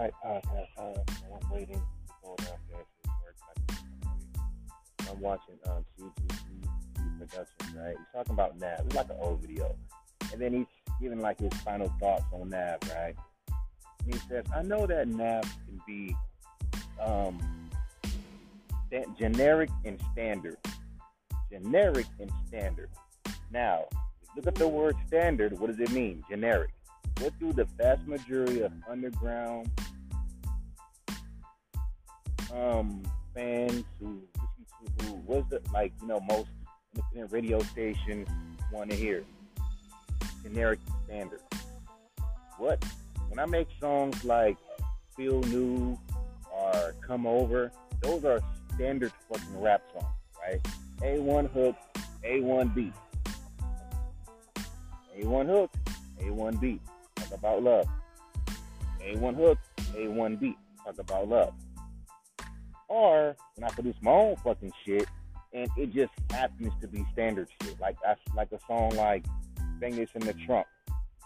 Night podcast. Uh, I'm waiting downstairs to work. I'm watching um, CGC Productions, right? He's talking about Nav. It's like an old video. And then he's giving like his final thoughts on Nav, right? And he says, I know that Nav can be um, generic and standard. Generic and standard. Now, look at the word standard. What does it mean? Generic. What do the vast majority of underground um, fans who listen to who was the like you know most independent radio stations want to hear generic standard. What when I make songs like Feel New or Come Over, those are standard fucking rap songs, right? A1 hook, A1 beat. A1 hook, A1 beat. Talk about love. A1 hook, A1 beat. Talk about love. Or when I produce my own fucking shit and it just happens to be standard shit. Like that's like a song like Bang This in the Trunk.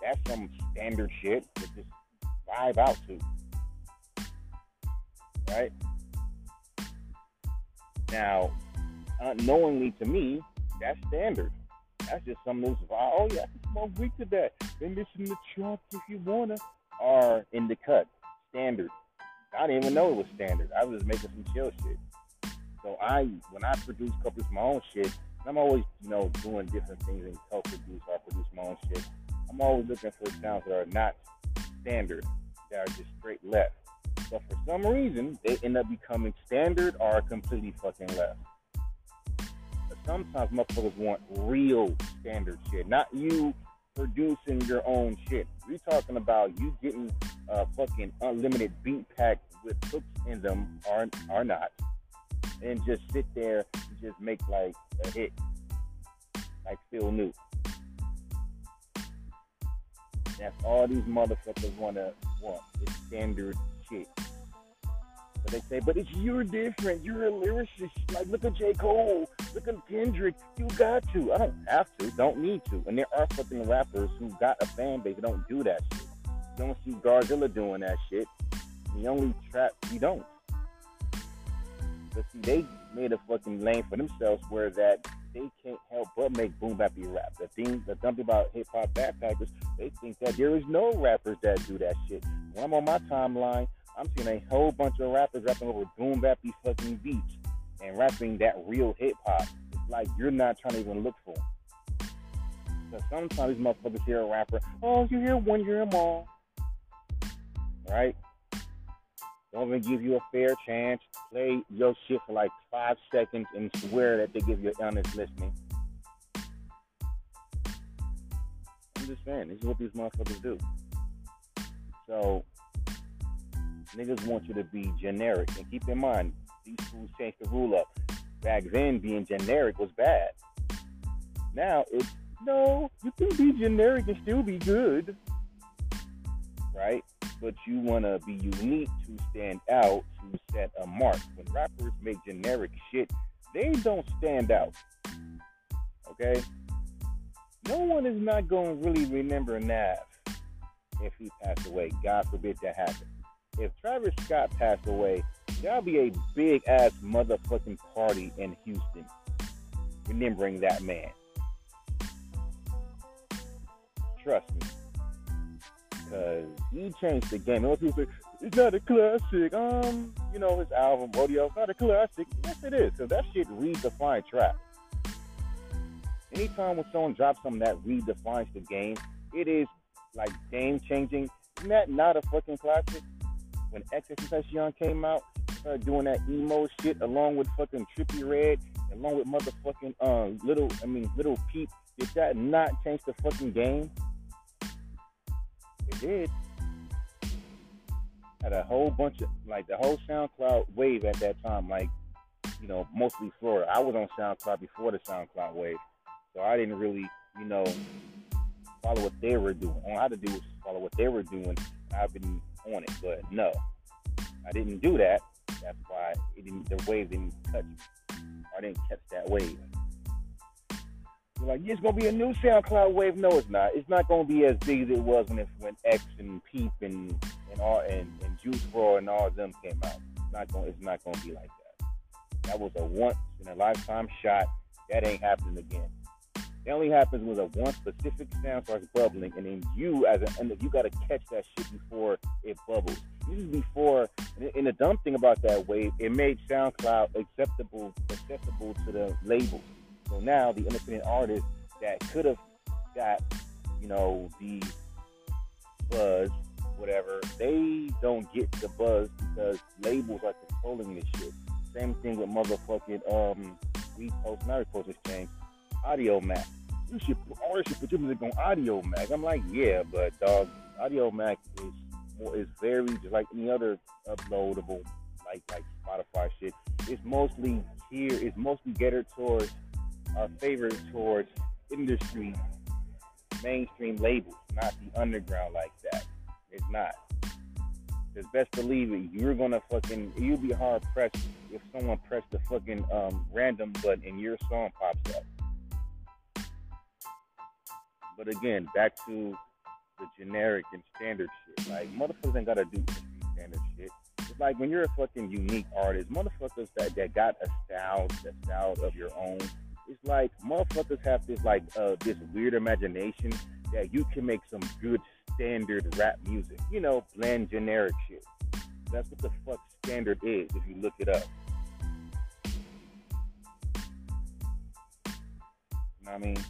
That's some standard shit to just vibe out to. Right? Now, unknowingly to me, that's standard. That's just some of those, oh yeah, I smoke weed to that. Then this in the trunk if you wanna. Are in the cut, standard. I didn't even know it was standard. I was just making some chill shit. So I, when I produce, co-produce my own shit, I'm always, you know, doing different things and co-produce or produce my own shit. I'm always looking for sounds that are not standard, that are just straight left. But for some reason, they end up becoming standard or completely fucking left But sometimes motherfuckers want real standard shit, not you producing your own shit. We talking about you getting a fucking unlimited beat pack with hooks in them or or not, and just sit there and just make like a hit, like feel new. That's all these motherfuckers wanna want is standard shit. But they say, but it's you're different. You're a lyricist. Like, look at J. Cole. Look at Kendrick. You got to. I don't have to. Don't need to. And there are fucking rappers who got a fan base don't do that shit. You don't see Godzilla doing that shit. The only trap you don't. But see, they made a fucking lane for themselves where that they can't help but make boom bappy rap. The thing, the dump about hip hop backpackers, they think that there is no rappers that do that shit. When I'm on my timeline, I'm seeing a whole bunch of rappers rapping over boom bappy fucking beats and rapping that real hip hop. It's like you're not trying to even look for them. So sometimes these motherfuckers hear a rapper, oh, you hear one, you hear them all. Right? Don't even give you a fair chance. Play your shit for like five seconds and swear that they give you honest listening. I'm just saying, this is what these motherfuckers do. So Niggas want you to be generic. And keep in mind, these schools changed the rule up. Back then, being generic was bad. Now it's no, you can be generic and still be good. Right? But you want to be unique to stand out, to set a mark. When rappers make generic shit, they don't stand out. Okay? No one is not going to really remember Nav if he passed away. God forbid that happen if Travis Scott passed away, there'll be a big ass motherfucking party in Houston remembering that man. Trust me. Because he changed the game. Most people say, it's not a classic. Um, you know, his album, Rodeo, it's not a classic. Yes, it is. Because that shit redefined trap. Anytime when someone drops something that redefines the game, it is like game changing. Isn't that not a fucking classic? when XXXTentacion came out, doing that emo shit along with fucking Trippie Redd, along with motherfucking um little I mean little Peep. Did that not change the fucking game? Did. Had a whole bunch of like the whole SoundCloud wave at that time, like you know, mostly Florida. I was on SoundCloud before the SoundCloud wave, so I didn't really, you know, follow what they were doing. All I had to do was follow what they were doing. I've been on it. But no, I didn't do that. That's why it didn't, the wave didn't touch me. I didn't catch that wave. Like, it's gonna be a new SoundCloud wave. No, it's not. It's not gonna be as big as it was when it, when X and Peep and and all and, and Juice WRLD and all of them came out. It's not gonna It's not gonna be like that. That was a once in a lifetime shot. That ain't happening again. It only happens when a one specific sound starts bubbling, and then you, as an and you got to catch that shit before it bubbles. This is before, and the dumb thing about that wave, it made SoundCloud acceptable, accessible to the labels. So now the independent artists that could have got, you know, the buzz, whatever, they don't get the buzz because labels are controlling this shit. Same thing with motherfucking um repost, not repost exchange, Audiomack. You should artists should put your music on Audiomack. I'm like, yeah, but dog, Audiomack is more is very just like any other uploadable, like like Spotify shit. It's mostly here. It's mostly geared towards our favorite towards industry mainstream labels, not the underground like that. It's not. Because best believe it, you're gonna fucking you'll be hard pressed if someone pressed the fucking um, random button and your song pops up. But again, back to the generic and standard shit. Like motherfuckers ain't gotta do standard shit. It's like when you're a fucking unique artist, motherfuckers that, that got a style, the style of your own. It's like motherfuckers have this like uh this weird imagination that you can make some good standard rap music. You know, bland generic shit. That's what the fuck standard is if you look it up. You know what I mean?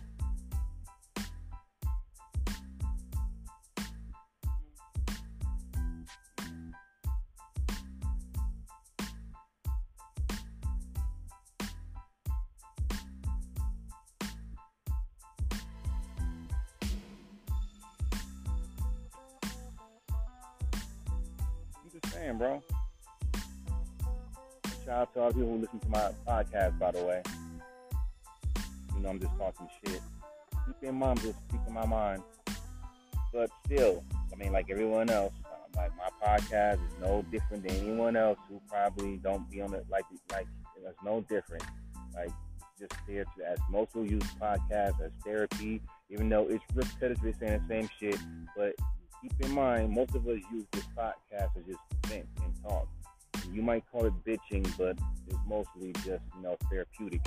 Saying, bro. Shout out to all people who listen to my podcast, by the way. You know, I'm just talking shit. Keep in mind, just speaking my mind. But still, I mean, like everyone else, uh, like my podcast is no different than anyone else who probably don't be on it. Like, like it's no different. Like, just there to, as most will use podcasts as therapy, even though it's repetitive, saying the same shit. But keep in mind, most of us use this podcast as just vent and talk. You might call it bitching, but it's mostly just, you know, therapeutic.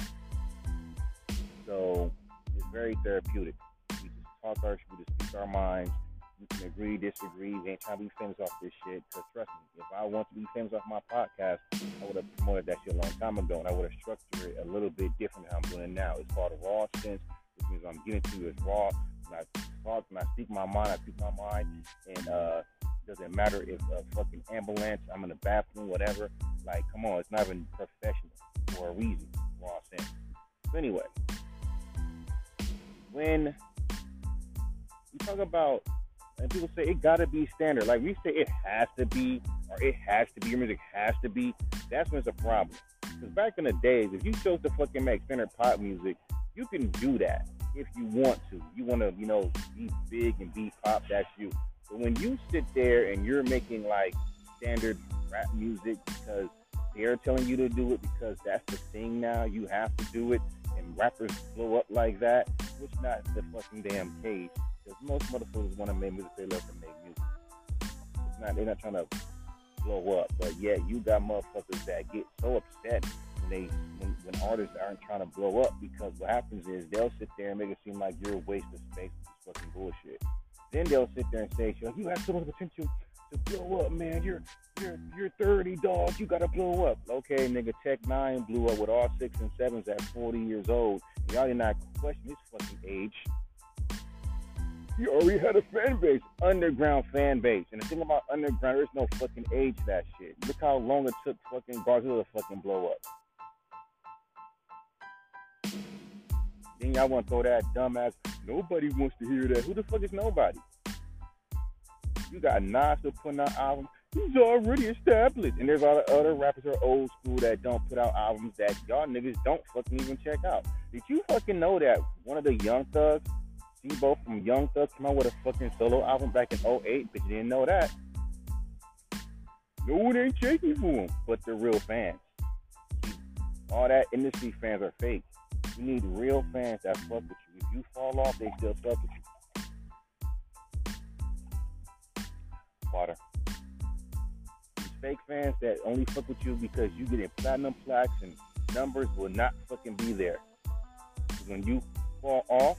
So it's very therapeutic. We just talk our, we just speak our minds. We can agree, disagree. We ain't trying to be famous off this shit. Cause trust me, if I want to be famous off my podcast, I would have promoted that shit a long time ago, and I would have structured it a little bit different than I'm doing now. It's called a raw sense, which means I'm getting to it raw when I talk, when I speak my mind, I speak my mind, and uh, doesn't matter if a fucking ambulance, I'm in the bathroom, whatever. Like, come on, it's not even professional for a reason. Raw sense. So anyway, when you talk about and people say it gotta be standard, like we say it has to be, or it has to be, your music has to be. That's when it's a problem. Because back in the days, if you chose to fucking make standard pop music, you can do that if you want to. You want to, you know, be big and be pop, that's you. But when you sit there and you're making like standard rap music because they're telling you to do it because that's the thing now, you have to do it, and rappers blow up like that, which not the fucking damn case. Because most motherfuckers want to make music, they love to make music. It's not, they're not trying to blow up, but yet you got motherfuckers that get so upset when they when, when artists aren't trying to blow up because what happens is they'll sit there and make it seem like you're a waste of space with this fucking bullshit. Then they'll sit there and say, "You have so much potential to blow up, man. You're you're you're 30, dog. You gotta blow up." Okay, nigga, Tech N9ne blew up with all six and sevens at 40 years old. Y'all did not question his fucking age. You already had a fan base, underground fan base. And the thing about underground, there's no fucking age to that shit. Look how long it took fucking Godzilla to fucking blow up. Then y'all want to throw that dumbass. Nobody wants to hear that. Who the fuck is nobody? You got Nas to put out albums. He's already established. And there's all the other rappers who are old school that don't put out albums that y'all niggas don't fucking even check out. Did you fucking know that one of the Young Thugs, both from Young Thugs, came out with a fucking solo album back in 08? But you didn't know that. No one ain't checking for him, but the real fans. All that industry fans are fake. You need real fans that fuck with you. If you fall off, they still fuck with you. Water. These fake fans that only fuck with you because you get in platinum plaques and numbers will not fucking be there. When you fall off,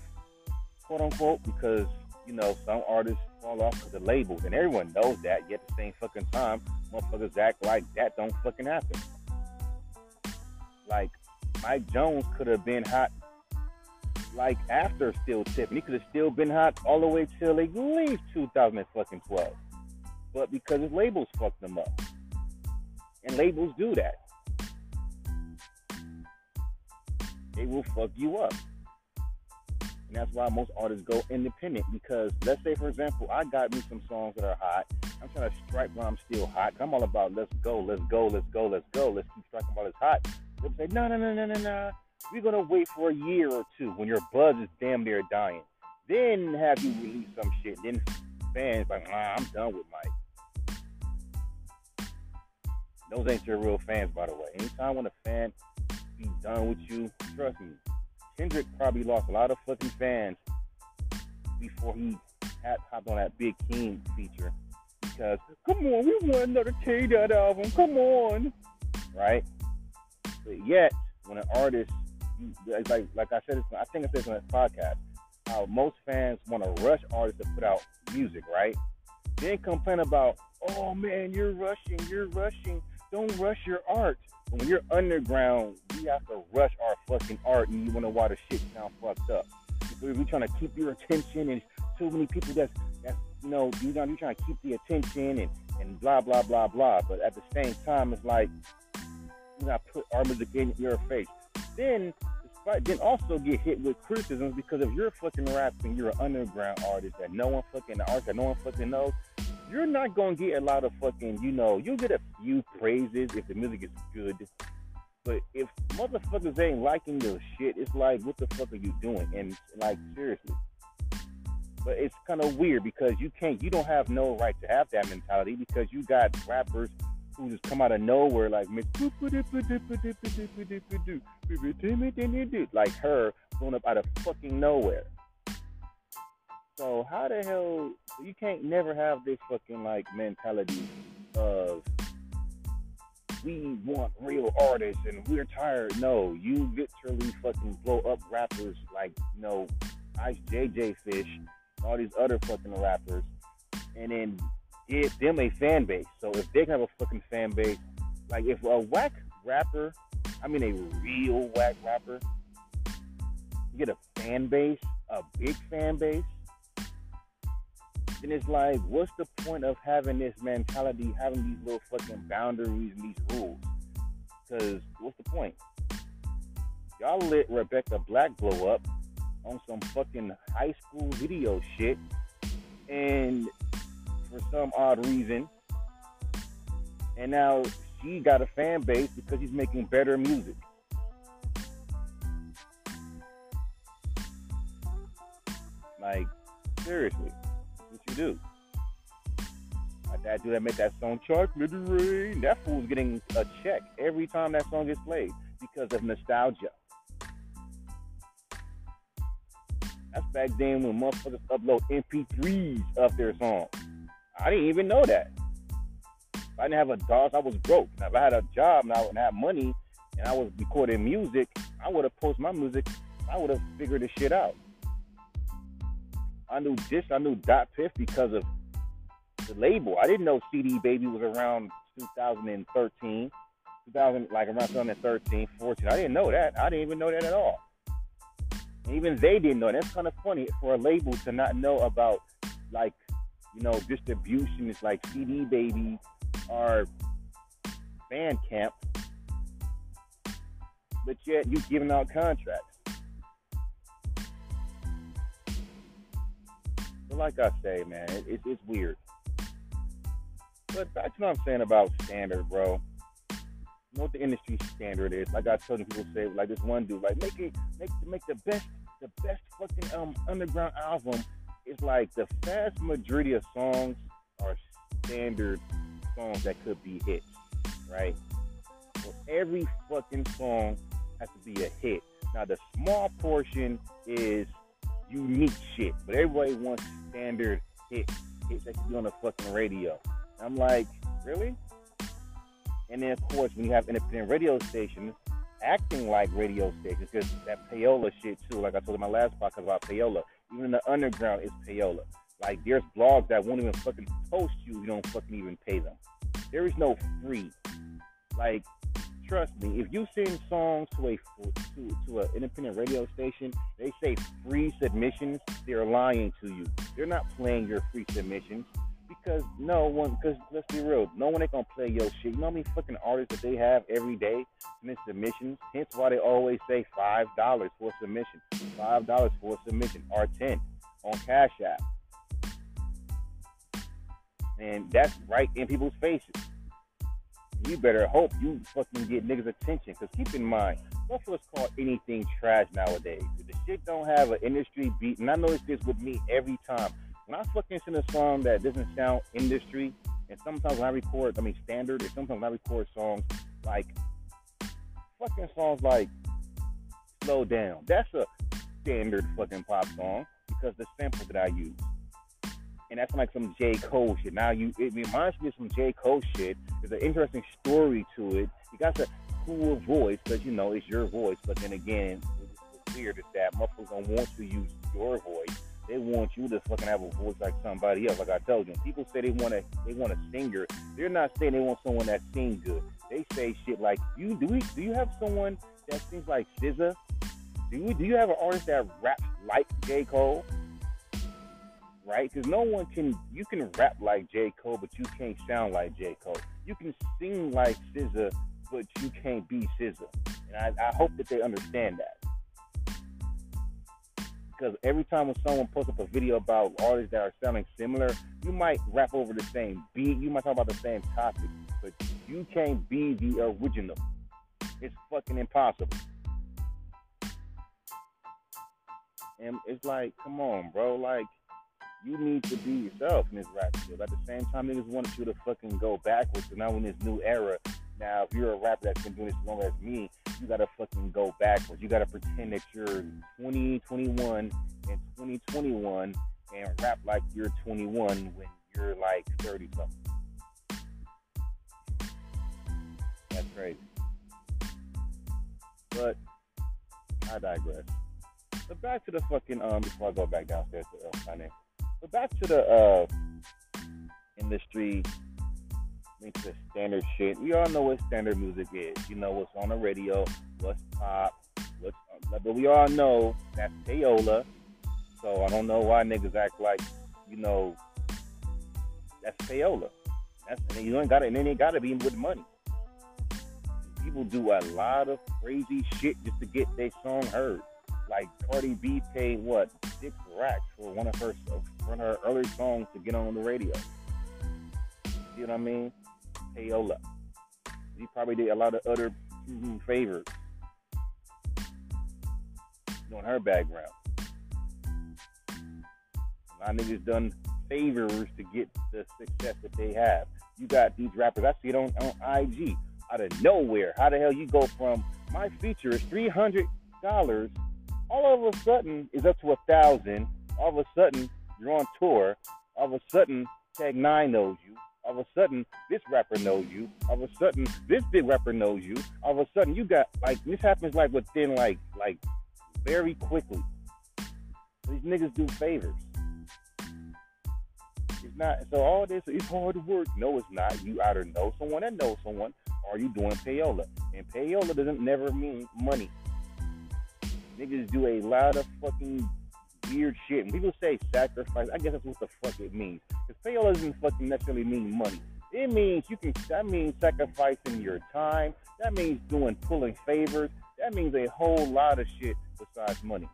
quote unquote, because you know some artists fall off because of labels, and everyone knows that. Yet at the same fucking time, motherfuckers act like that don't fucking happen. Like Mike Jones could have been hot like after Still Tipping. He could have still been hot all the way till at least 2012. But because his labels fucked him up. And labels do that. They will fuck you up. And that's why most artists go independent because let's say for example, I got me some songs that are hot. I'm trying to strike while I'm still hot. I'm all about let's go, let's go, let's go, let's go, let's keep striking while it's hot. They'll say, no, no, no, no, no, no. We're gonna wait for a year or two when your buzz is damn near dying. Then have you release some shit. Then fans like, nah, I'm done with Mike. Those ain't your real fans, by the way. Anytime when a fan be done with you, trust me, Kendrick probably lost a lot of fucking fans before he had hopped on that Big King feature. Because come on, we want another K Dot album. Come on, right? But yet, when an artist, like like I said, I think I said this on this podcast, how most fans want to rush artists to put out music, right? Then complain about, oh man, you're rushing, you're rushing. Don't rush your art. When you're underground, we have to rush our fucking art, and you want to watch the shit sound fucked up. We're trying to keep your attention, and too many people that's that's you know you you're trying to keep the attention and and blah blah blah blah. But at the same time, it's like you not put our music in your face. Then, then also get hit with criticisms because if you're fucking rapping, you're an underground artist that no one fucking artist that no one fucking knows. You're not gonna get a lot of fucking, you know, you'll get a few praises if the music is good. But if motherfuckers ain't liking your shit, it's like, what the fuck are you doing? And like, seriously. But it's kind of weird because you can't, you don't have no right to have that mentality because you got rappers who just come out of nowhere like like her going up out of fucking nowhere. So how the hell you can't never have this fucking like mentality of we want real artists and we're tired. No, you literally fucking blow up rappers like you know Ice JJ Fish, all these other fucking rappers, and then give them a fan base. So if they can have a fucking fan base, like if a whack rapper, I mean a real whack rapper, you get a fan base, a big fan base, then it's like, what's the point of having this mentality, having these little fucking boundaries and these rules? Because what's the point? Y'all let Rebecca Black blow up on some fucking high school video shit, and for some odd reason. And now she got a fan base because he's making better music. Like, seriously, do? Like that dude that made that song Chocolate Rain, that fool's getting a check every time that song gets played because of nostalgia. That's back then when motherfuckers upload MP3s of their songs. I didn't even know that. If I didn't have a dog, I was broke. Now, if I had a job and I would have money and I was recording music, I would have posted my music. I would have figured this shit out. I knew this. I knew Dot Piff because of the label. I didn't know CD Baby was around 2013, 2000, like around 2013, 14. I didn't know that. I didn't even know that at all. And even they didn't know. That's kind of funny for a label to not know about like you know, distribution is like CD Baby or Bandcamp, but yet you giving out contracts. Like I say, man, it, it, it's weird. But that's what I'm saying about standard, bro. You know what the industry standard is? Like I told people say, like this one dude, like make it, make make the best, the best fucking um underground album it's like the vast majority of songs are standard songs that could be hits, right? So every fucking song has to be a hit. Now the small portion is unique shit, but everybody wants standard hit hits that you do on the fucking radio. I'm like, really? And then of course when you have independent radio stations acting like radio stations, because that payola shit too, like I told in my last podcast about payola. Even in the underground is payola. Like there's blogs that won't even fucking post you, you don't fucking even pay them. There is no free. Like trust me, if you send songs to a to to an independent radio station, they say free submissions. They're lying to you. They're not playing your free submissions because no one. Because let's be real, no one ain't gonna play your shit. You know how many fucking artists that they have every day submit submissions. Hence why they always say five dollars for submission, five dollars for submission, or ten on Cash App, and that's right in people's faces you better hope you fucking get niggas' attention. Because keep in mind, Buffalo's called anything trash nowadays. If the shit don't have an industry beat, and I notice this with me every time. When I fucking sing a song that doesn't sound industry, and sometimes when I record, I mean standard, and sometimes when I record songs like fucking songs like Slow Down. That's a standard fucking pop song because the samples that I use and that's like some J. Cole shit. Now you, it reminds me of some J. Cole shit. There's an interesting story to it. You got a cool voice because you know it's your voice, but then again, what's weird is that motherfuckers don't want to use your voice. They want you to fucking have a voice like somebody else. Like I told you, people say they want a they want a singer. They're not saying they want someone that sings good. They say shit like you. Do we? Do you have someone that sings like SZA? Do you? Do you have an artist that raps like J. Cole? Right? Because no one can, you can rap like J. Cole, but you can't sound like J. Cole. You can sing like SZA, but you can't be SZA. And I, I hope that they understand that. Because every time when someone posts up a video about artists that are sounding similar, you might rap over the same beat, you might talk about the same topic, but you can't be the original. It's fucking impossible. And it's like, come on, bro. Like, you need to be yourself in this rap. At the same time, niggas wanted you to fucking go backwards. So now in this new era, now if you're a rapper that's been doing this as long as me, you gotta fucking go backwards. You gotta pretend that you're 20, 21, and 2021 and rap like you're 21 when you're like 30 something. That's crazy. But I digress. But back to the fucking um before I go back downstairs to Finance. But back to the uh, industry, standard shit. We all know what standard music is. You know what's on the radio, what's pop, what's. Uh, but we all know that's payola. So I don't know why niggas act like, you know, that's payola. That's and you ain't got it, and it got to be with money. People do a lot of crazy shit just to get their song heard. Like Cardi B paid what six racks for one of her one of her early songs to get on the radio. You know what I mean? Payola. He probably did a lot of other mm-hmm, favors on her background. A lot of niggas done favors to get the success that they have. You got these rappers, I see it on, on IG out of nowhere. How the hell you go from my feature is three hundred dollars all of a sudden is up to a thousand. All of a sudden you're on tour. All of a sudden Tech N9ne knows you. All of a sudden this rapper knows you. All of a sudden this big rapper knows you. All of a sudden you got like this happens like within like like very quickly. These niggas do favors. It's not so all this it's hard work. No, it's not. You either know someone that knows someone or you doing payola. And payola doesn't never mean money. Niggas do a lot of fucking weird shit. And people say sacrifice, I guess that's what the fuck it means. Because payola doesn't fucking necessarily mean money. It means you can. That means sacrificing your time. That means doing pulling favors. That means a whole lot of shit besides money.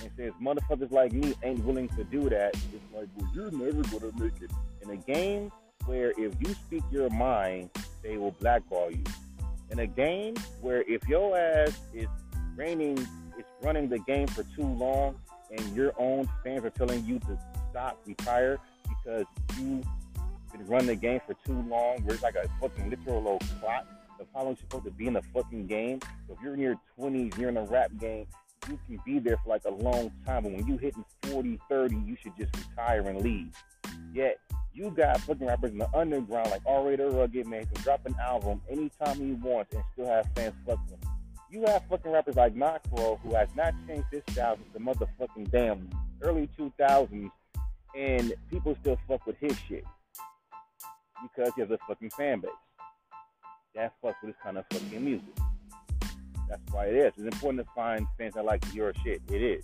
And says motherfuckers like me ain't willing to do that. It's like, well, you're never gonna make it in a game where if you speak your mind, they will blackball you in a game where if your ass is reigning, is running the game for too long, and your own fans are telling you to stop, retire because you've been running the game for too long, where it's like a fucking literal old clock. of how long you're supposed to be in the fucking game. So if you're in your 20s, you're in a rap game, you can be there for like a long time. But when you hitting 40, 30, you should just retire and leave. Yet you got fucking rappers in the underground like R. the Rugged Man can drop an album anytime he wants and still have fans fucking. You have fucking rappers like Knoxville who has not changed his style since the motherfucking damn early 2000s, and people still fuck with his shit because he has a fucking fan base. That fucks with this kind of fucking music. That's why it is. It's important to find fans that like your shit. It is.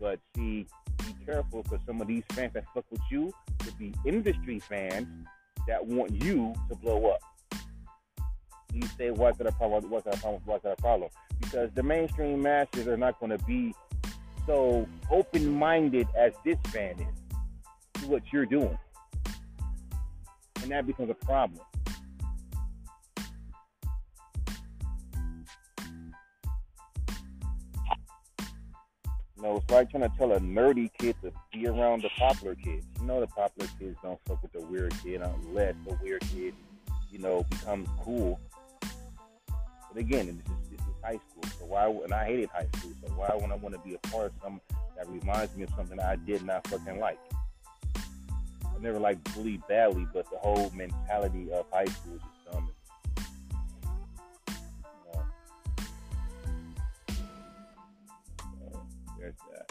But see, be careful because some of these fans that fuck with you could be industry fans that want you to blow up. You say, what's that a problem? What's that a problem? What's that a problem? Because the mainstream masses are not going to be so open minded as this fan is to what you're doing. And that becomes a problem. You know, it's like trying to tell a nerdy kid to be around the popular kids. You know, the popular kids don't fuck with the weird kid unless the weird kid, you know, becomes cool. But again, this is, this is high school. So why? And I hated high school. So why would I want to be a part of something that reminds me of something I did not fucking like? I never like bullied badly, but the whole mentality of high school is just dumb there's that.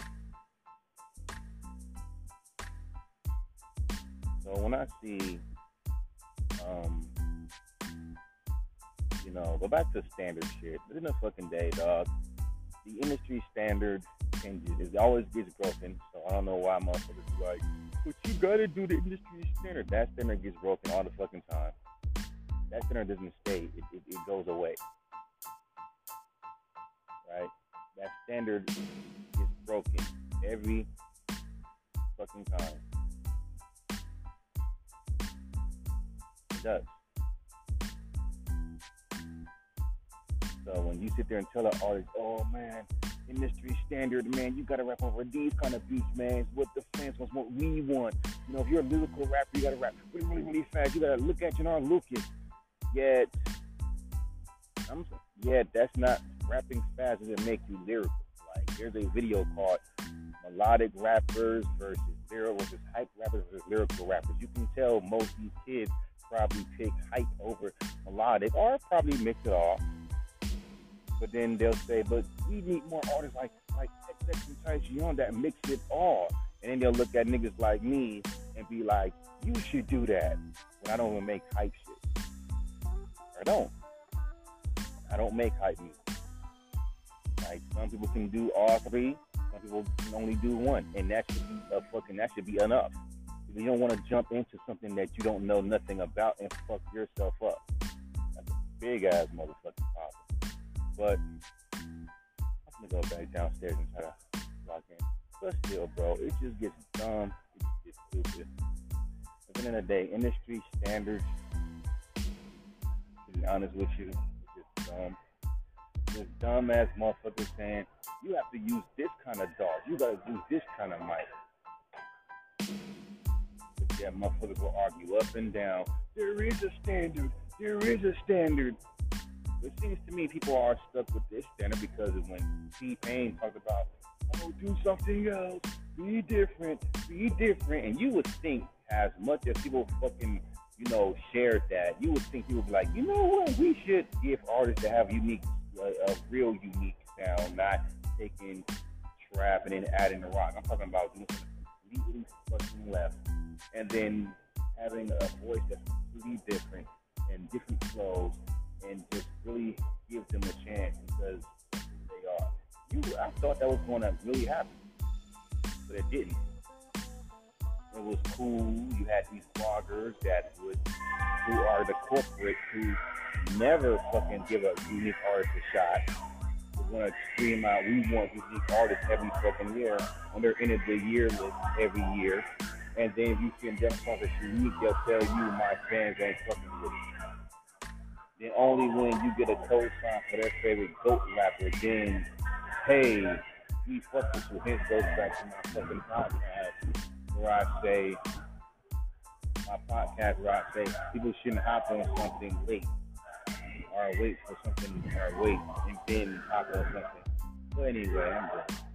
So when I see, um, you know, go back to standard shit. But in the fucking day, dog, the industry standard changes. It always gets broken. So I don't know why motherfuckers like, but you gotta do the industry standard. That standard gets broken all the fucking time. That standard doesn't stay. It, it, it goes away. Right? That standard gets broken every fucking time. It does. So when you sit there and tell an artist, oh man, industry standard, man, you gotta rap over these kind of beats, man. what the fans want, what we want. You know, if you're a lyrical rapper, you gotta rap really, really, really fast. You gotta look at Joyner Lucas. Yet, I'm yet that's not rapping fast doesn't make you lyrical. Like there's a video called Melodic Rappers versus Zero versus Hype Rappers versus Lyrical Rappers. You can tell most of these kids probably pick hype over melodic or probably mix it all. But then they'll say, but we need more artists like like and Tyson that mix it all. And then they'll look at niggas like me and be like, you should do that. When I don't even make hype shit. I don't. I don't make hype music. Like some people can do all three, some people can only do one, and that should be a fucking that should be enough. You don't want to jump into something that you don't know nothing about and fuck yourself up. That's a big ass motherfucking problem. But I'm gonna go back downstairs and try to lock in. But still, bro, it just gets dumb. It just gets stupid. At the end of the day, industry standards. To be honest with you, it's just dumb this dumbass motherfucker saying you have to use this kind of dog. You gotta use this kind of mic. But yeah, motherfuckers will argue up and down. There is a standard. There is a standard. It seems to me people are stuck with this standard because of when T-Pain talked about, oh, do something else, be different, be different, and you would think as much as people fucking you know, shared that, you would think he would be like, you know what, we should give artists to have unique a, a real unique sound, not taking trap and then adding the rock. I'm talking about doing completely fucking left, and then having a voice that's completely different and different flows, and just really give them a chance because they are. You, I thought that was going to really happen, but it didn't. It was cool. You had these bloggers that would, who are the corporate who never fucking give a unique artist a shot. We're gonna scream out, we want unique artists every fucking year their end of the year list every year. And then if you can demonstrate it's unique, they'll tell you my fans ain't fucking with it. Then only when you get a co-sign for their favorite GOAT rapper, then hey, we fuck this with his goes back to my fucking podcast where I say my podcast where I say people shouldn't hop on something late or wait for something or wait and then talk or something. So anyway, I'm done.